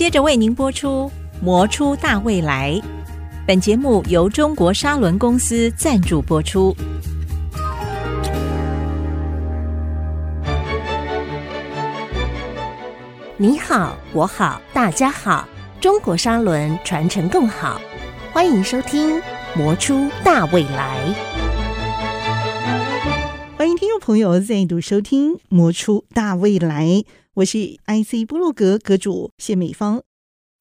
接着为您播出《磨出大未来》。本节目由中国砂轮公司赞助播出。你好，我好，大家好，中国砂轮传承更好。欢迎收听《磨出大未来》。听众朋友再度收听《磨出大未来》，我是 IC 波洛格阁主谢美芳。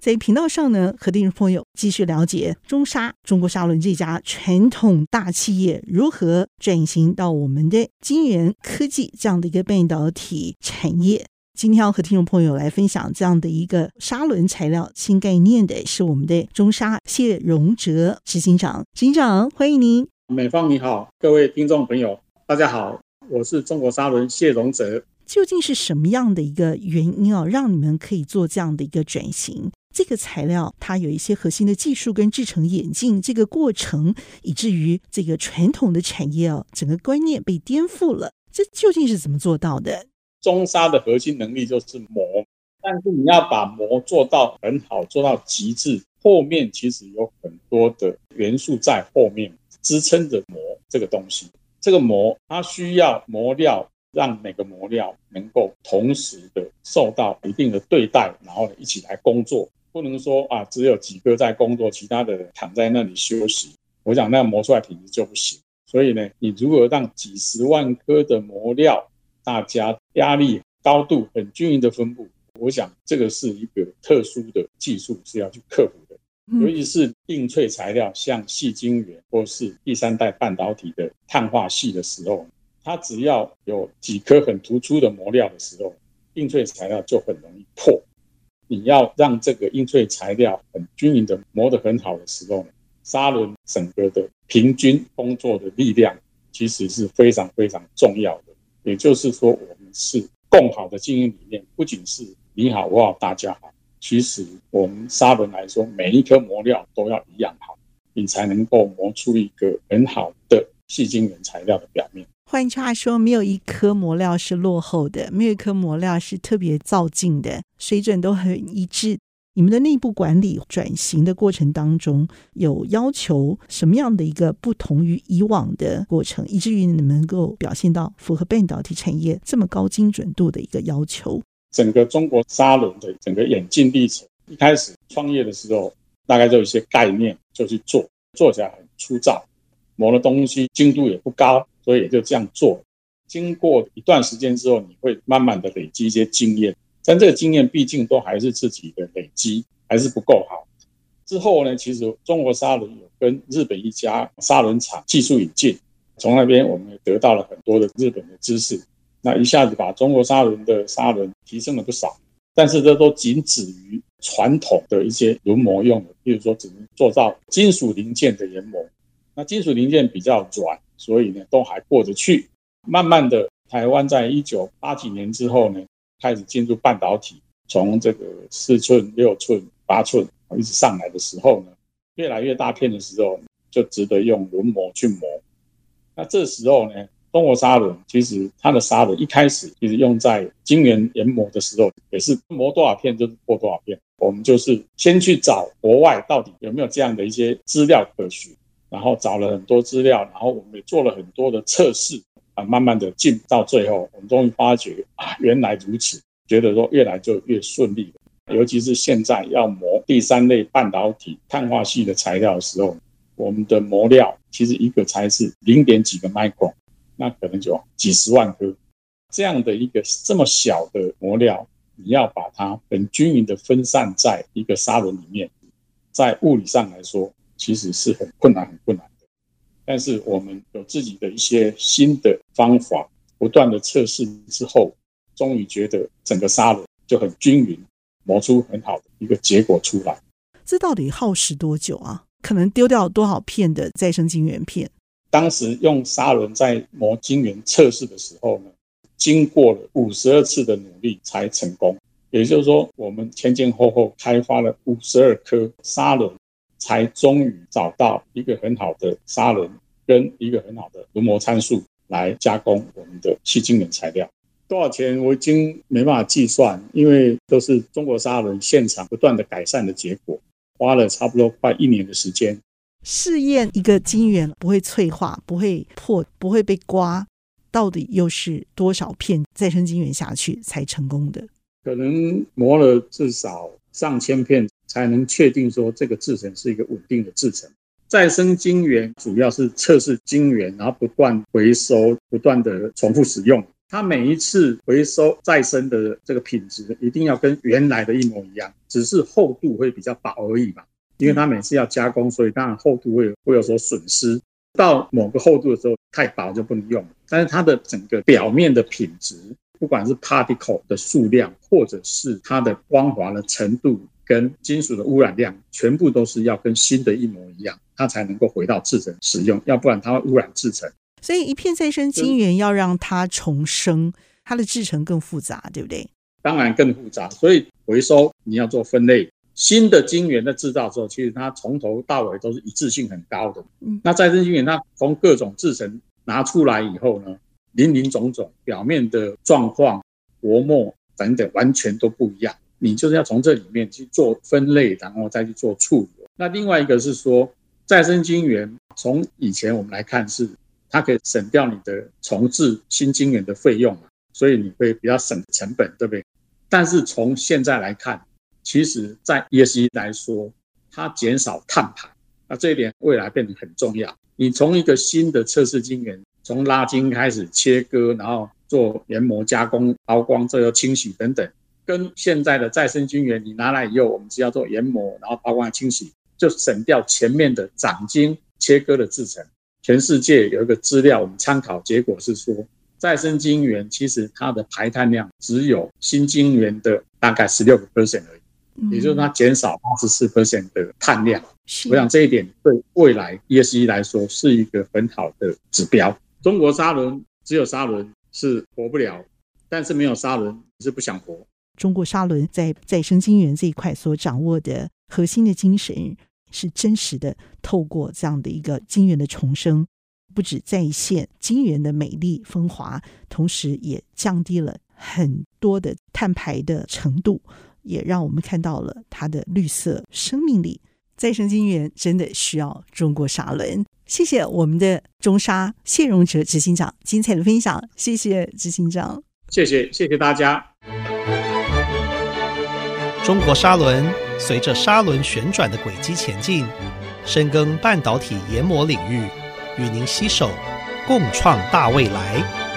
在频道上呢，和听众朋友继续了解中砂中国砂轮这家传统大企业如何转型到我们的晶圆科技这样的一个半导体产业。今天要和听众朋友来分享这样的一个砂轮材料新概念的是我们的中沙谢荣哲执行长，执行长欢迎您。美芳你好，各位听众朋友大家好，我是中国沙轮谢荣泽。究竟是什么样的一个原因啊，让你们可以做这样的一个转型？这个材料它有一些核心的技术跟制程演进，这个过程以至于这个传统的产业啊，整个观念被颠覆了。这究竟是怎么做到的？中沙的核心能力就是磨，但是你要把磨做到很好，做到极致，后面其实有很多的元素在后面支撑着磨这个东西。这个磨它需要磨料，让每个磨料能够同时的受到一定的对待，然后一起来工作，不能说啊只有几个在工作，其他的躺在那里休息。我想那磨出来品质就不行。所以呢，你如何让几十万颗的磨料，大家压力高度很均匀的分布，我想这个是一个特殊的技术是要去克服的，尤其是硬脆材料，像细晶圆或是第三代半导体的碳化矽的时候，它只要有几颗很突出的磨料的时候，硬脆材料就很容易破。你要让这个硬脆材料很均匀的磨得很好的时候，砂轮整个的平均工作的力量其实是非常非常重要的。也就是说，我们是共好的经营理念，不仅是你好我好大家好。其实我们砂轮来说，每一颗磨料都要一样好，你才能够磨出一个很好的细晶圆材料的表面。换句话说，没有一颗磨料是落后的，没有一颗磨料是特别造劲的，水准都很一致。你们的内部管理转型的过程当中，有要求什么样的一个不同于以往的过程，以至于你们能够表现到符合半导体产业这么高精准度的一个要求？整个中国砂轮的整个演进历程，一开始创业的时候，大概就有一些概念，就去做，做起来很粗糙，磨的东西精度也不高，所以也就这样做。经过一段时间之后，你会慢慢的累积一些经验。但这个经验毕竟都还是自己的累积，还是不够好。之后呢，其实中国砂轮有跟日本一家砂轮厂技术引进，从那边我们也得到了很多的日本的知识，那一下子把中国砂轮的砂轮提升了不少。但是这都仅止于传统的一些轮磨用的，比如说只能做到金属零件的研磨。那金属零件比较软，所以呢都还过得去。慢慢的，台湾在一九八几年之后呢。开始进入半导体，从这个四寸、六寸、八寸一直上来的时候呢，越来越大片的时候，就值得用轮磨去磨。那这时候呢，中国砂轮其实它的砂轮一开始其实用在晶圆研磨的时候，也是磨多少片就是破多少片。我们就是先去找国外到底有没有这样的一些资料可循，然后找了很多资料，然后我们也做了很多的测试啊。慢慢的进到最后，我们终于发觉啊，原来如此，觉得说越来就越顺利。尤其是现在要磨第三类半导体碳化系的材料的时候，我们的磨料其实一个才是零点几个微公那可能就几十万颗这样的一个这么小的磨料，你要把它很均匀的分散在一个砂轮里面，在物理上来说，其实是很困难，很困难的。但是我们有自己的一些新的方法，不断的测试之后，终于觉得整个砂轮就很均匀，磨出很好的一个结果出来。这到底耗时多久啊？可能丢掉多少片的再生晶圆片？当时用砂轮在磨晶圆测试的时候呢，经过了五十二次的努力才成功。也就是说，我们前前后后开发了五十二颗砂轮。才终于找到一个很好的砂轮跟一个很好的轮磨参数来加工我们的细晶圆材料。多少钱我已经没办法计算，因为都是中国砂轮现场不断的改善的结果，花了差不多快一年的时间。试验一个晶圆不会脆化、不会破、不会被刮，到底又是多少片再生晶圆下去才成功的？可能磨了至少上千片，才能确定说这个制程是一个稳定的制程。再生晶圆主要是测试晶圆，然后不断回收、不断的重复使用。它每一次回收再生的这个品质一定要跟原来的一模一样，只是厚度会比较薄而已嘛。因为它每次要加工，所以当然厚度会有会有所损失。到某个厚度的时候，太薄就不能用。但是它的整个表面的品质，不管是 particle 的数量，或者是它的光滑的程度，跟金属的污染量，全部都是要跟新的一模一样，它才能够回到制成使用，要不然它会污染制成。所以一片再生晶圆要让它重生，它的制成更复杂，对不对？当然更复杂。所以回收你要做分类。新的晶圆的制造之后，其实它从头到尾都是一致性很高的。嗯，那再生晶圆它从各种制成拿出来以后呢，林林总总，表面的状况、薄膜等等，完全都不一样。你就是要从这里面去做分类，然后再去做处理。那另外一个是说，再生晶圆从以前我们来看是它可以省掉你的重置新晶圆的费用嘛，所以你会比较省成本，对不对？但是从现在来看，其实，在 ESG 来说，它减少碳排，那这一点未来变得很重要。你从一个新的测试晶圆，从拉晶开始切割，然后做研磨加工、抛光、这个清洗等等，跟现在的再生晶圆，你拿来以后，我们只要做研磨，然后抛光、清洗，就省掉前面的长晶切割的制程。全世界有一个资料，我们参考结果是说，再生晶圆其实它的排碳量只有新晶圆的大概十六个 percent 而已。也就是它减少八十四 percent 的碳量，我想这一点对未来 ESG 来说是一个很好的指标。中国砂轮只有砂轮是活不了，但是没有砂轮是不想活。中国砂轮在再生晶圆这一块所掌握的核心的精神，是真实的，透过这样的一个晶圆的重生，不止再现晶圆的美丽风华，同时也降低了很多的碳排的程度。也让我们看到了它的绿色生命力。再生晶圆真的需要中国沙轮。谢谢我们的中沙谢荣哲执行长精彩的分享，谢谢执行长，谢谢谢谢大家。中国沙轮随着沙轮旋转的轨迹前进，深耕半导体研磨领域，与您携手共创大未来。